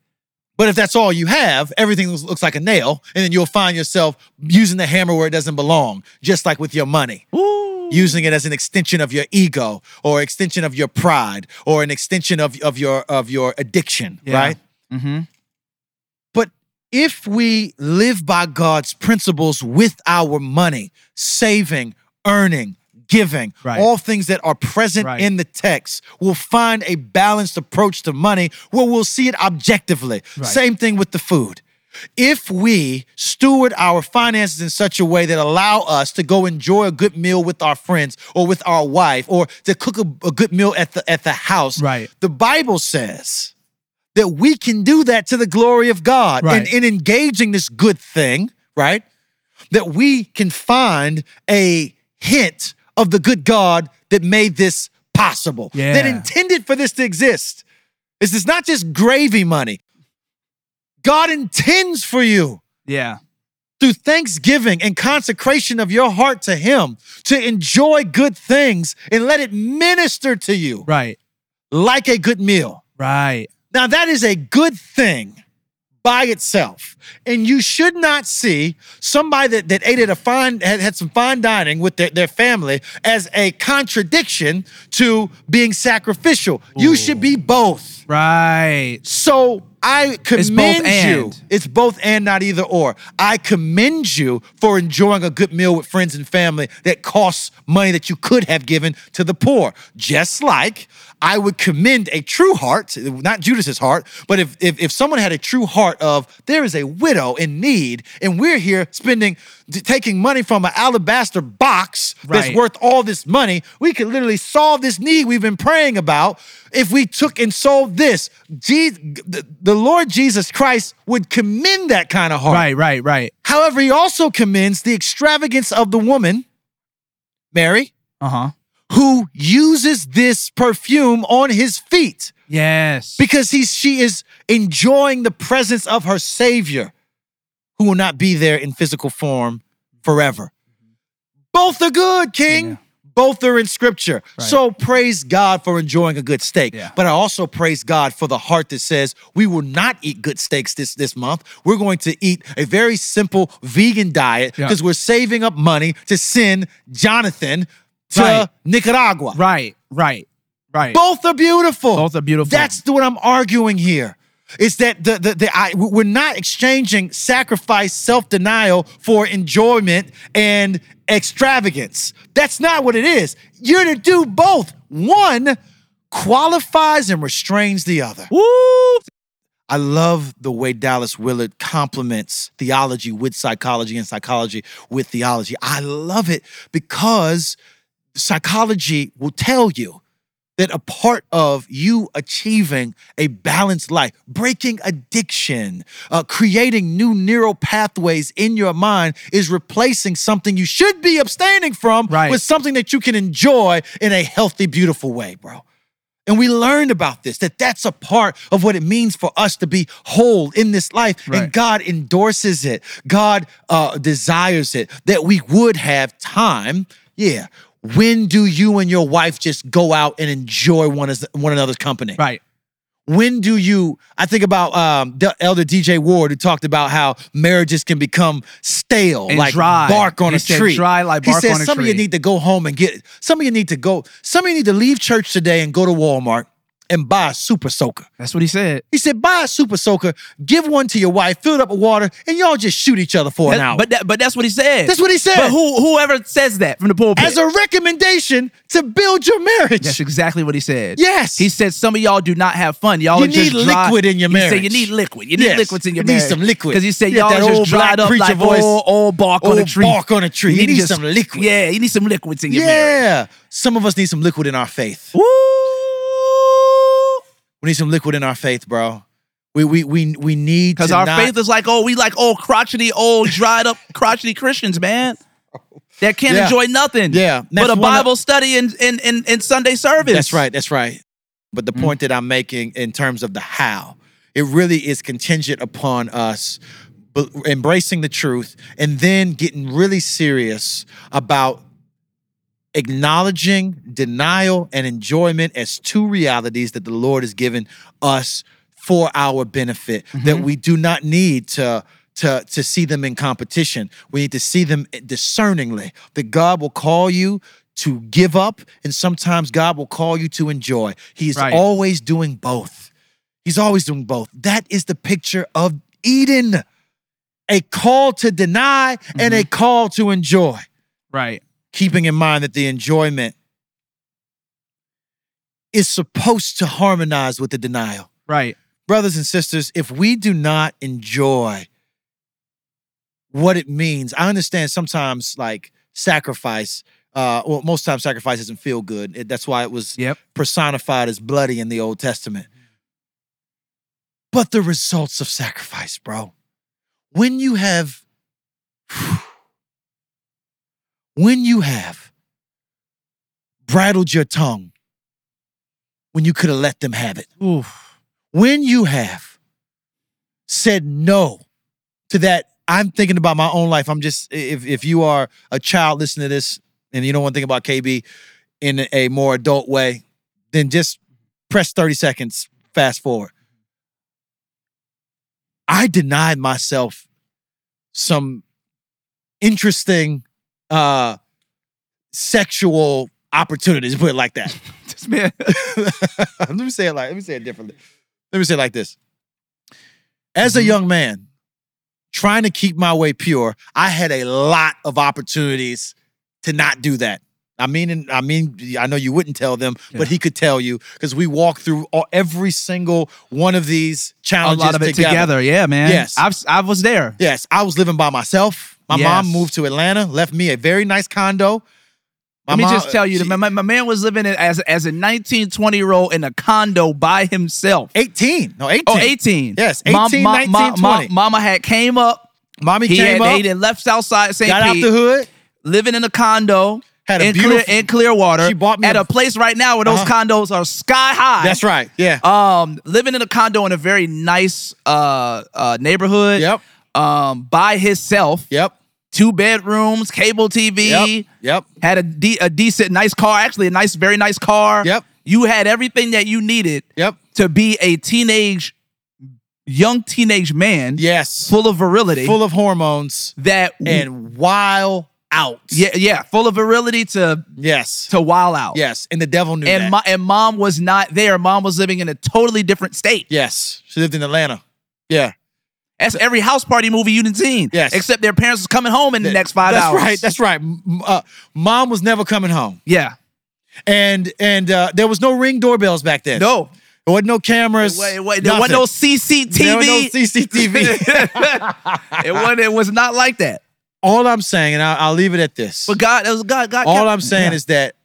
But if that's all you have, everything looks, looks like a nail, and then you'll find yourself using the hammer where it doesn't belong, just like with your money. Ooh. Using it as an extension of your ego, or extension of your pride, or an extension of, of your of your addiction, Yeah. right? Mm-hmm. If we live by God's principles with our money, saving, earning, giving, Right. all things that are present Right. in the text, we'll find a balanced approach to money where we'll see it objectively. Right. Same thing with the food. If we steward our finances in such a way that allow us to go enjoy a good meal with our friends or with our wife or to cook a, a good meal at the at the house, Right. the Bible says that we can do that to the glory of God. Right. And in engaging this good thing, right? That we can find a hint of the good God that made this possible, that intended for this to exist. This is not just gravy money. God intends for you Yeah. through thanksgiving and consecration of your heart to Him to enjoy good things and let it minister to you Right. like a good meal. Right. Now, that is a good thing by itself. And you should not see somebody that, that ate at a fine, had, had some fine dining with their, their family as a contradiction to being sacrificial. You should be both. Right. So I commend both you. It's both and not either or. I commend you for enjoying a good meal with friends and family that costs money that you could have given to the poor. Just like I would commend a true heart, not Judas's heart, but if, if if someone had a true heart of there is a widow in need, and we're here spending taking money from an alabaster box that's worth all this money, we could literally solve this need we've been praying about if we took and sold this. Je- the, the Lord Jesus Christ would commend that kind of heart. Right. Right. Right. However, he also commends the extravagance of the woman, Mary, Uh huh. Who uses this perfume on his feet Yes. because he's she is enjoying the presence of her savior who will not be there in physical form forever both are good king Yeah. both are in scripture Right. so praise god for enjoying a good steak Yeah. but i also praise god for the heart that says we will not eat good steaks this this month we're going to eat a very simple vegan diet Yeah. because we're saving up money to send jonathan to Right. nicaragua right. Right. Right. both are beautiful. Both are beautiful. That's what I'm arguing here. Is that the the, the I, we're not exchanging sacrifice, self denial for enjoyment and extravagance. That's not what it is. You're to do both. One qualifies and restrains the other. Woo. I love the way Dallas Willard complements theology with psychology and psychology with theology. I love it because psychology will tell you that a part of you achieving a balanced life, breaking addiction, uh, creating new neural pathways in your mind is replacing something you should be abstaining from Right. with something that you can enjoy in a healthy, beautiful way, bro. And we learned about this, that that's a part of what it means for us to be whole in this life. Right. And God endorses it, God uh, desires it, that we would have time. Yeah. When do you and your wife just go out and enjoy one, as, one another's company? Right. When do you? I think about um, the elder DJ Ward who talked about how marriages can become stale, And like dry. bark on He a tree. dry like he bark said on a some of you need to go home and get. Some of you need to go. Some of you need to leave church today and go to Walmart and buy a super soaker. That's what he said. He said, buy a super soaker, give one to your wife, fill it up with water, and y'all just shoot each other for an That- hour. but that, but that's what he said. That's what he said. But who whoever says that from the pulpit? As a recommendation to build your marriage. that's exactly what he said. Yes. He said some of y'all do not have fun. Y'all You are just need liquid in your He said marriage. you need liquid. You need Yes. liquids in your marriage. Need some liquid. Because he said you y'all that just dried up like voice. old, old bark on a tree. bark on a tree. You to need some liquid. Yeah, you need some liquids in your marriage. yeah. Some of us need some liquid in our faith. Woo! We need some liquid in our faith, bro. We we we we need Because our not- faith is like, oh, we like old crotchety, old dried up crotchety Christians, man. That can't Yeah. enjoy nothing. Yeah. But a one of- Bible study and in, in, in Sunday service. That's right. That's right. But the mm. point that I'm making in terms of the how, it really is contingent upon us embracing the truth, and then getting really serious about acknowledging denial and enjoyment as two realities that the Lord has given us for our benefit mm-hmm. that we do not need to to to see them in competition. We need to see them discerningly that God will call you to give up and sometimes God will call you to enjoy. He's Right. always doing both. He's always doing both. That is the picture of Eden a call to deny and a mm-hmm. call to enjoy. Right. Keeping in mind that the enjoyment is supposed to harmonize with the denial. Right. Brothers and sisters, if we do not enjoy what it means, I understand sometimes like sacrifice, uh, well, most times sacrifice doesn't feel good. It- that's why it was Yep. personified as bloody in the Old Testament. But the results of sacrifice, bro, when you have, when you have bridled your tongue when you could have let them have it, Oof. when you have said no to that, I'm thinking about my own life. I'm just, if, if you are a child listening to this and you don't want to think about KB in a more adult way, then just press 30 seconds, fast forward. I denied myself some interesting uh sexual opportunities, put it like that. This man. let me say it like let me say it differently. Let me say it like this. As Mm-hmm. a young man, trying to keep my way pure, I had a lot of opportunities to not do that. I mean, I mean, I know you wouldn't tell them, Yeah. but he could tell you because we walked through all, every single one of these a challenges lot of it together. Yeah, man. Yes. I've, I was there. Yes, I was living by myself. My mom moved to Atlanta, left me a very nice condo. My Let me mom- just tell you, she- my, my, man was living in, as, as a 19, 20 year old in a condo by himself. 18. No, 18. Oh, 18. Yes, Mom- 18, ma- 19, ma- ma- 20. mama had came up. Mommy He came had, up, he had left Southside St. got out Pete, the hood. living in a condo Had a in, beautiful- Clear, in Clearwater She bought me at a- a, place right now where those Uh-huh. condos are sky high. That's right. Yeah. Um, living in a condo in a very nice uh, uh neighborhood. Yep. Um, by himself. Yep. Two bedrooms, cable TV. Yep. Yep. Had a, de- a decent, nice car. Actually, a nice, very nice car. Yep. You had everything that you needed Yep. to be a teenage, young teenage man, Yes. full of virility. Full of hormones that and while out. yeah, yeah, full of virility to Yes. to while out. Yes. And the devil knew And that. mo- and mom was not there. Mom was living in a totally different state. yes. She lived in Atlanta. Yeah. That's every house party movie you've seen. Yes. Except their parents was coming home in the next five That's hours. That's right. That's right. Uh, mom was never coming home. yeah. And and uh, there was no ring doorbells back then. No. There wasn't no cameras. Wait, wait, there wasn't no CCTV. There was no CCTV. it wasn't. It was not like that. All I'm saying, and I'll, I'll leave it at this. But God, it was God. God. All kept- I'm saying yeah. is that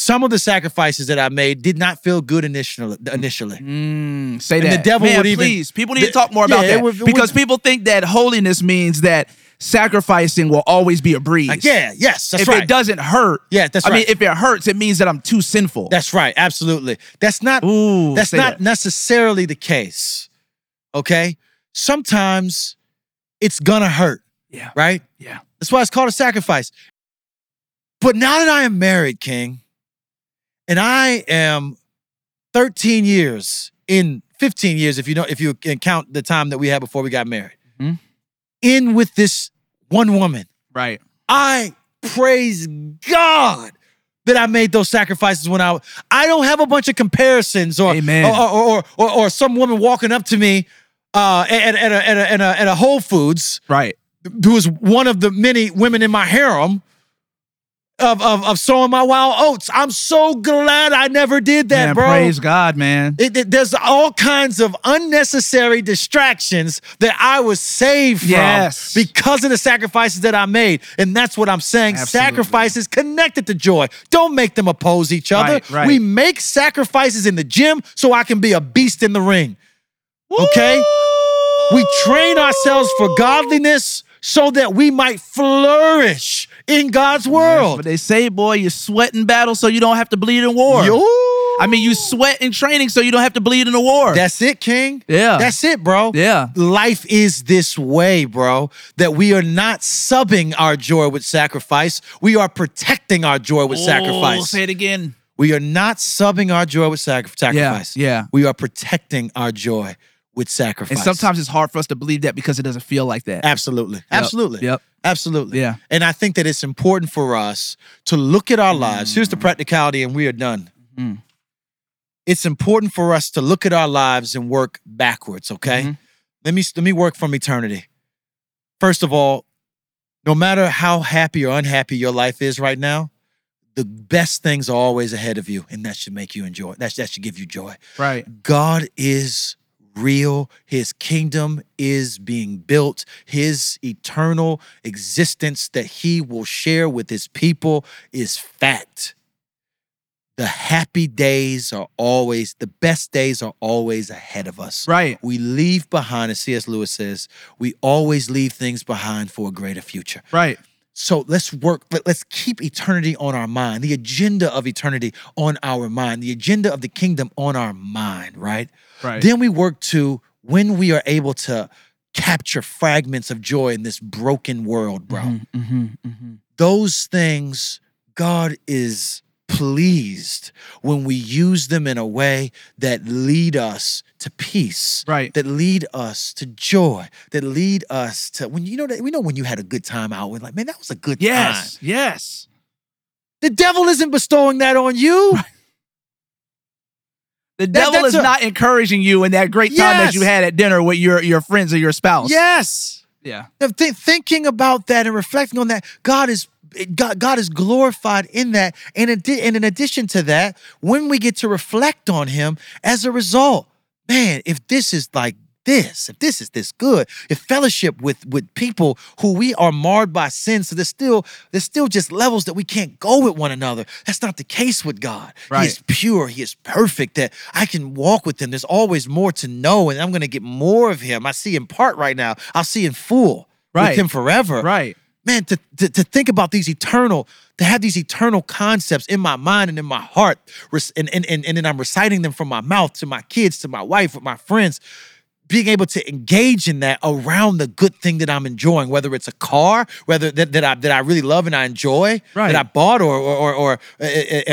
some of the sacrifices that I made did not feel good initially. Initially, Mm, say And that. the devil Man, would even- please. People need the- to talk more about yeah, it that would- it because people think that holiness means that sacrificing will always be a breeze. like, yeah, yes, that's if right. it doesn't hurt, Yeah, that's I mean, if it hurts, it means that I'm too sinful. That's right. Absolutely. That's not. Ooh, that's not that. necessarily the case. Okay. Sometimes it's gonna hurt. Yeah. Right. Yeah. That's why it's called a sacrifice. But now that I am married, King, and I am 13 years in 15 years, if you don't, if you can count the time that we had before we got married, Mhm. in with this one woman, Right. I praise God that I made those sacrifices when I I don't have a bunch of comparisons or or, or, or, or, or some woman walking up to me uh, at, at, a, at, a, at, a, at a Whole Foods Right. who is one of the many women in my harem of, of, of sowing my wild oats. I'm so glad I never did that, man, bro. praise God, man. It- it- there's all kinds of unnecessary distractions that I was saved from Yes. because of the sacrifices that I made. And that's what I'm saying. Absolutely. Sacrifices connected to joy. Don't make them oppose each other. Right, right. We make sacrifices in the gym so I can be a beast in the ring. Okay? We train ourselves for godliness so that we might flourish in God's world. But they say, boy, you sweat in battle so you don't have to bleed in war. Yo. I mean, you sweat in training so you don't have to bleed in the war. That's it, King. Yeah. That's it, bro. Yeah. Life is this way, bro, that we are not subbing our joy with sacrifice. We are protecting our joy with Oh, sacrifice. say it again. We are not subbing our joy with sacri- sacrifice. yeah. We are protecting our joy with sacrifice. And sometimes it's hard for us to believe that because it doesn't feel like that. Absolutely. Absolutely. Yep. Absolutely. Yeah. And I think that it's important for us to look at our lives. Here's the practicality, and we are done. Mm. It's important for us to look at our lives and work backwards, okay? Mhm. Let me let me work from eternity. First of all, no matter how happy or unhappy your life is right now, the best things are always ahead of you, and that should make you enjoy. That, that should give you joy. Right. God is real. His kingdom is being built. His eternal existence that he will share with his people is fact. The happy days are always, the best days are always ahead of us. Right. We leave behind, as C.S. Lewis says, we always leave things behind for a greater future. Right. So let's work, let, us keep eternity on our mind, the agenda of eternity on our mind, the agenda of the kingdom on our mind, right? Right. Then we work to when we are able to capture fragments of joy in this broken world, bro. Mm-hmm, mm-hmm. Those things, God is pleased when we use them in a way that lead us to peace Right. that lead us to joy that lead us to when you know that we know when you had a good time out with like man that was a good time Yes. Yes. the devil isn't bestowing that on you The That- devil is a- not encouraging you in that great time that you had at dinner with your your friends or your spouse. yes Yeah. Thi- thinking about that and reflecting on that, God is God, God is glorified in that. And, addi- and in addition to that, when we get to reflect on Him as a result, man, if this is like this, if this is this good, if fellowship with with people who we are marred by sin, so there's still there's still just levels that we can't go with one another. That's not the case with God. Right. He is pure. He is perfect. That I can walk with Him. There's always more to know, and I'm going to get more of Him. I see in part right now. I'll see in full Right. with Him forever Right. man, to, to, to think about these eternal, to have these eternal concepts in my mind and in my heart, and, and, and, and then I'm reciting them from my mouth to my kids, to my wife, with my friends, being able to engage in that around the good thing that I'm enjoying, whether it's a car, whether that, that I that I really love and I enjoy, Right. that I bought, or or or or, uh,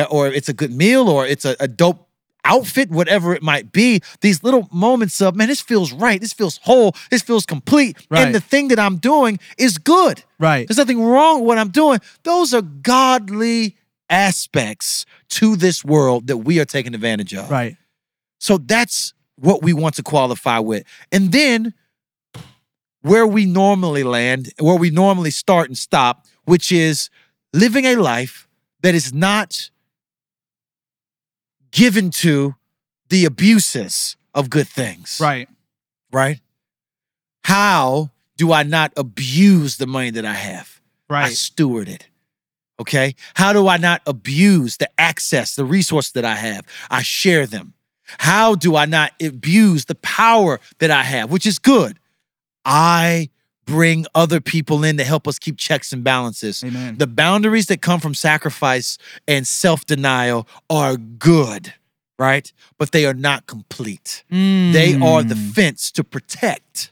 uh, or it's a good meal, or it's a, a dope outfit, whatever it might be. These little moments of man, this feels right, this feels whole, this feels complete, Right. and the thing that I'm doing is good. Right. There's nothing wrong with what I'm doing. Those are godly aspects to this world that we are taking advantage of. Right. So that's what we want to qualify with. And then where we normally land, where we normally start and stop, which is living a life that is not given to the abuses of good things Right. right? How do I not abuse the money that I have? Right. I steward it. Okay. How do I not abuse the access, the resources that I have? I share them. How do I not abuse the power that I have, which is good? I bring other people in to help us keep checks and balances. Amen. The boundaries that come from sacrifice and self denial are good, right? But they are not complete. They are the Mm. fence to protect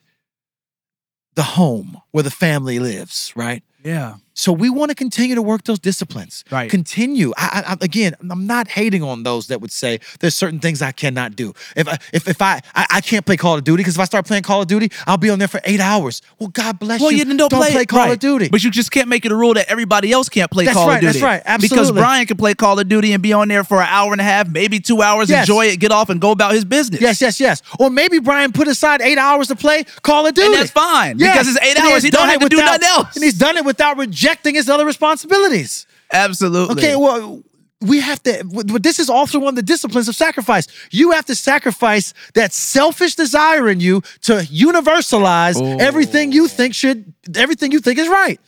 the home where the family lives, right? Yeah. So we want to continue to work those disciplines. Right. Continue. I, I, again, I'm not hating on those that would say there's certain things I cannot do. If I, if if I I, I can't play Call of Duty because if I start playing Call of Duty, I'll be on there for eight hours. Well, God bless you. Well, you. you don't, play, Call right. of Duty. but you just can't make it a rule that everybody else can't play That's Call right, of Duty. that's right, Absolutely. Because. Brian can play Call of Duty and be on there for an hour and a half, maybe two hours, Yes. enjoy it, get off, and go about his business. Yes, yes, yes. Or maybe Brian put aside eight hours to play Call of Duty. and that's fine Yes. because it's eight And hours. has He don't done have it to do without- nothing else. And he's done it without rejecting his other responsibilities. Absolutely. Okay, well, we have to, but this is also one of the disciplines of sacrifice. You have to sacrifice that selfish desire in you to universalize Oh. everything you think should, everything you think is right.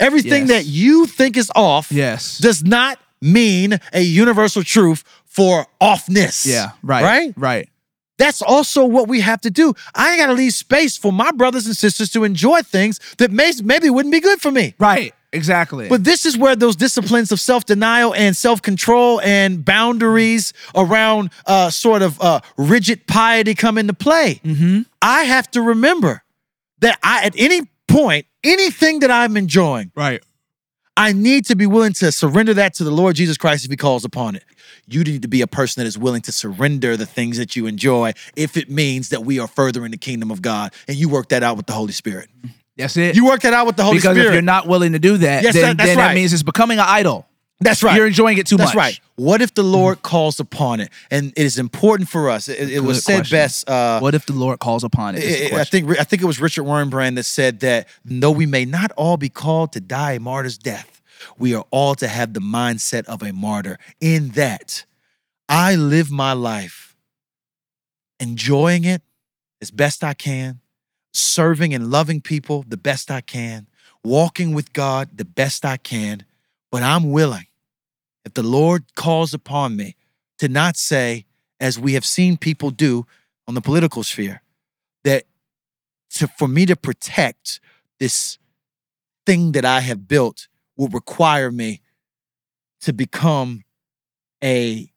Everything Yes. that you think is off Yes. does not mean a universal truth for offness. yeah. Right. Right? Right. That's also what we have to do. I got to leave space for my brothers and sisters to enjoy things that may, maybe wouldn't be good for me. Right. Exactly. But this is where those disciplines of self denial and self control and boundaries around uh, sort of uh, rigid piety come into play. mm-hmm. I have to remember that I, at any point, anything that I'm enjoying, Right. I need to be willing to surrender that to the Lord Jesus Christ if He calls upon it. You need to be a person that is willing to surrender the things that you enjoy if it means that we are furthering the kingdom of God. And you work that out with the Holy Spirit. That's it. You work that out with the Holy because Spirit. Because if you're not willing to do that, Yes, then, that- that's then that means it's becoming an idol. That's right. You're enjoying it too That's much. right. What if the Lord calls upon it? And it is important for us. It, it was said question. best. Uh, What if the Lord calls upon it? the I- I think I think it was Richard Wurmbrand that said that though we may not all be called to die a martyr's death, we are all to have the mindset of a martyr. In that, I live my life enjoying it as best I can, serving and loving people the best I can, walking with God the best I can, but I'm willing, if the Lord calls upon me, to not say, as we have seen people do on the political sphere, that to, for me to protect this thing that I have built will require me to become a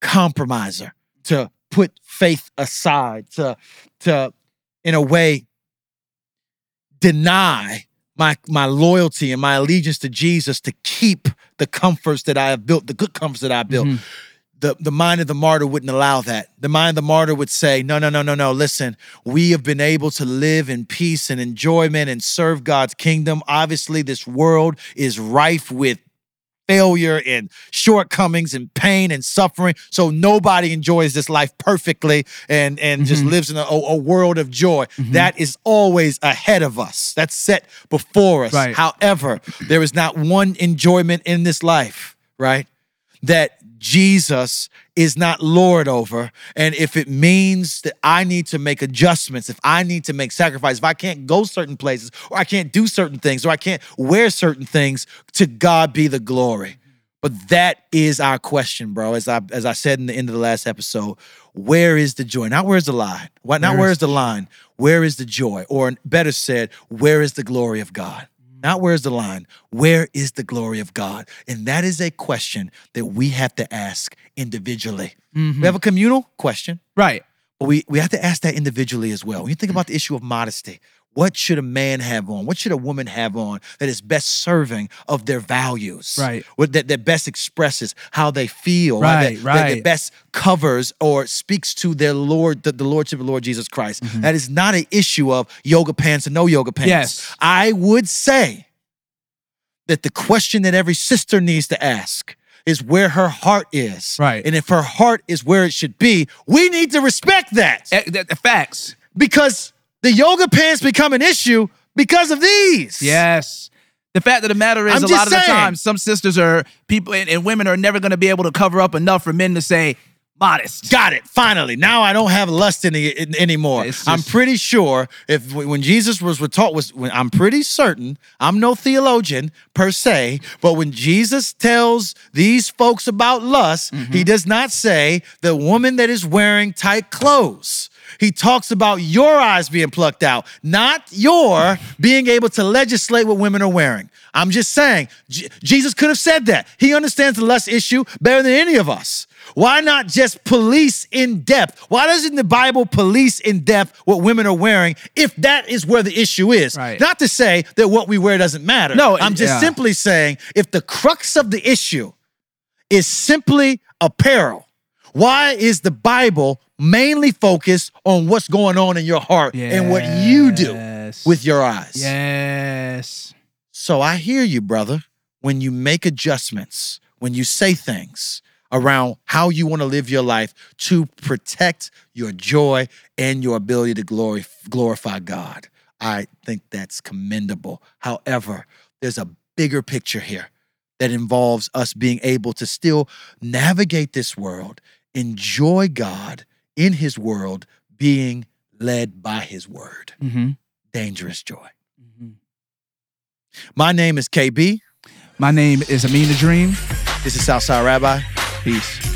compromiser, to put faith aside, to, to in a way, deny my, my loyalty and my allegiance to Jesus to keep the comforts that I have built, the good comforts that I built. Mhm. The, the mind of the martyr wouldn't allow that. The mind of the martyr would say, No, no, no, no, no. Listen, we have been able to live in peace and enjoyment and serve God's kingdom. Obviously, this world is rife with failure and shortcomings and pain and suffering. So nobody enjoys this life perfectly and, and just Mhm. lives in a, a world of joy. Mhm. That is always ahead of us. That's set before us. Right. However, there is not one enjoyment in this life, right? That Jesus is not Lord over. And if it means that I need to make adjustments, if I need to make sacrifices, if I can't go certain places, or I can't do certain things, or I can't wear certain things, to God be the glory. But that is our question, bro. As I as I said in the end of the last episode, where is the joy? Not where's the line. What not Where where is is the line? Where is the joy? Or better said, where is the glory of God? Not where's the line? Where is the glory of God? And that is a question that we have to ask individually. Mhm. We have a communal question, Right. but we, we have to ask that individually as well. When you think about the issue of modesty, what should a man have on? What should a woman have on that is best serving of their values? Right. What that, that best expresses how they feel, right? Right, That, that- that best covers or speaks to their Lord, the, the Lordship of the Lord Jesus Christ. That is not an issue of yoga pants and no yoga pants. Yes. I would say that the question that every sister needs to ask is where her heart is. Right. And if her heart is where it should be, we need to respect that Eh, th- th- Facts. because the yoga pants become an issue because of these. Yes. The fact of the matter is, I'm a just lot of the time, some sisters are people and, and women are never going to be able to cover up enough for men to say modest. Got it. Finally. Now I don't have lust any, in, anymore. It's I'm pretty sure if when Jesus was taught was when I'm pretty certain, I'm no theologian per se, but when Jesus tells these folks about lust, Mm-hmm. he does not say the woman that is wearing tight clothes. He talks about your eyes being plucked out, not your being able to legislate what women are wearing. I'm just saying, J- Jesus could have said that. He understands the lust issue better than any of us. Why not just police in depth? Why doesn't the Bible police in depth what women are wearing if that is where the issue is? Right. Not to say that what we wear doesn't matter. No, I'm just yeah. simply saying if the crux of the issue is simply apparel, why is the Bible mainly focus on what's going on in your heart and what you do with your eyes? Yes. So I hear you, brother, when you make adjustments, when you say things around how you want to live your life to protect your joy and your ability to glory, glorify God. I think that's commendable. However, there's a bigger picture here that involves us being able to still navigate this world, enjoy God in his world, being led by his word. Mm-hmm. Dangerous joy. My name is KB. My name is Amina Dream. This is Southside Rabbi. Peace.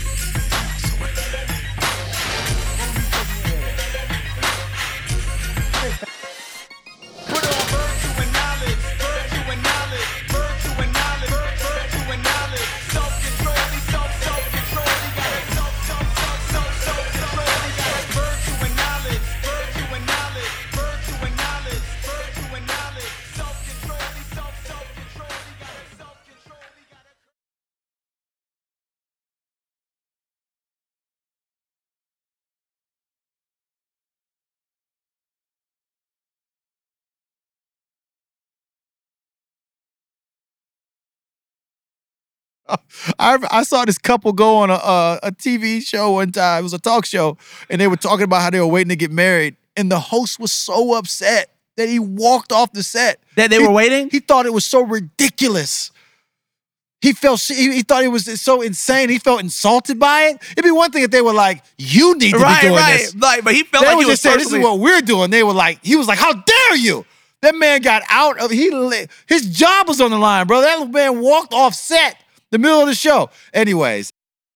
I, I saw this couple go on a, a a TV show one time. It was a talk show, and they were talking about how they were waiting to get married. And the host was so upset that he walked off the set. That they He- were waiting? He thought it was so ridiculous. He felt he, he thought it was so insane. He felt insulted by it. It'd be one thing if they were like, "You need to Right, be doing right. this." Like, but he felt They like he was just say, "This is what we're doing." They were like, he was like, "How dare you?" That man got out of he his job was on the line, bro. That man walked off set the middle of the show. Anyways,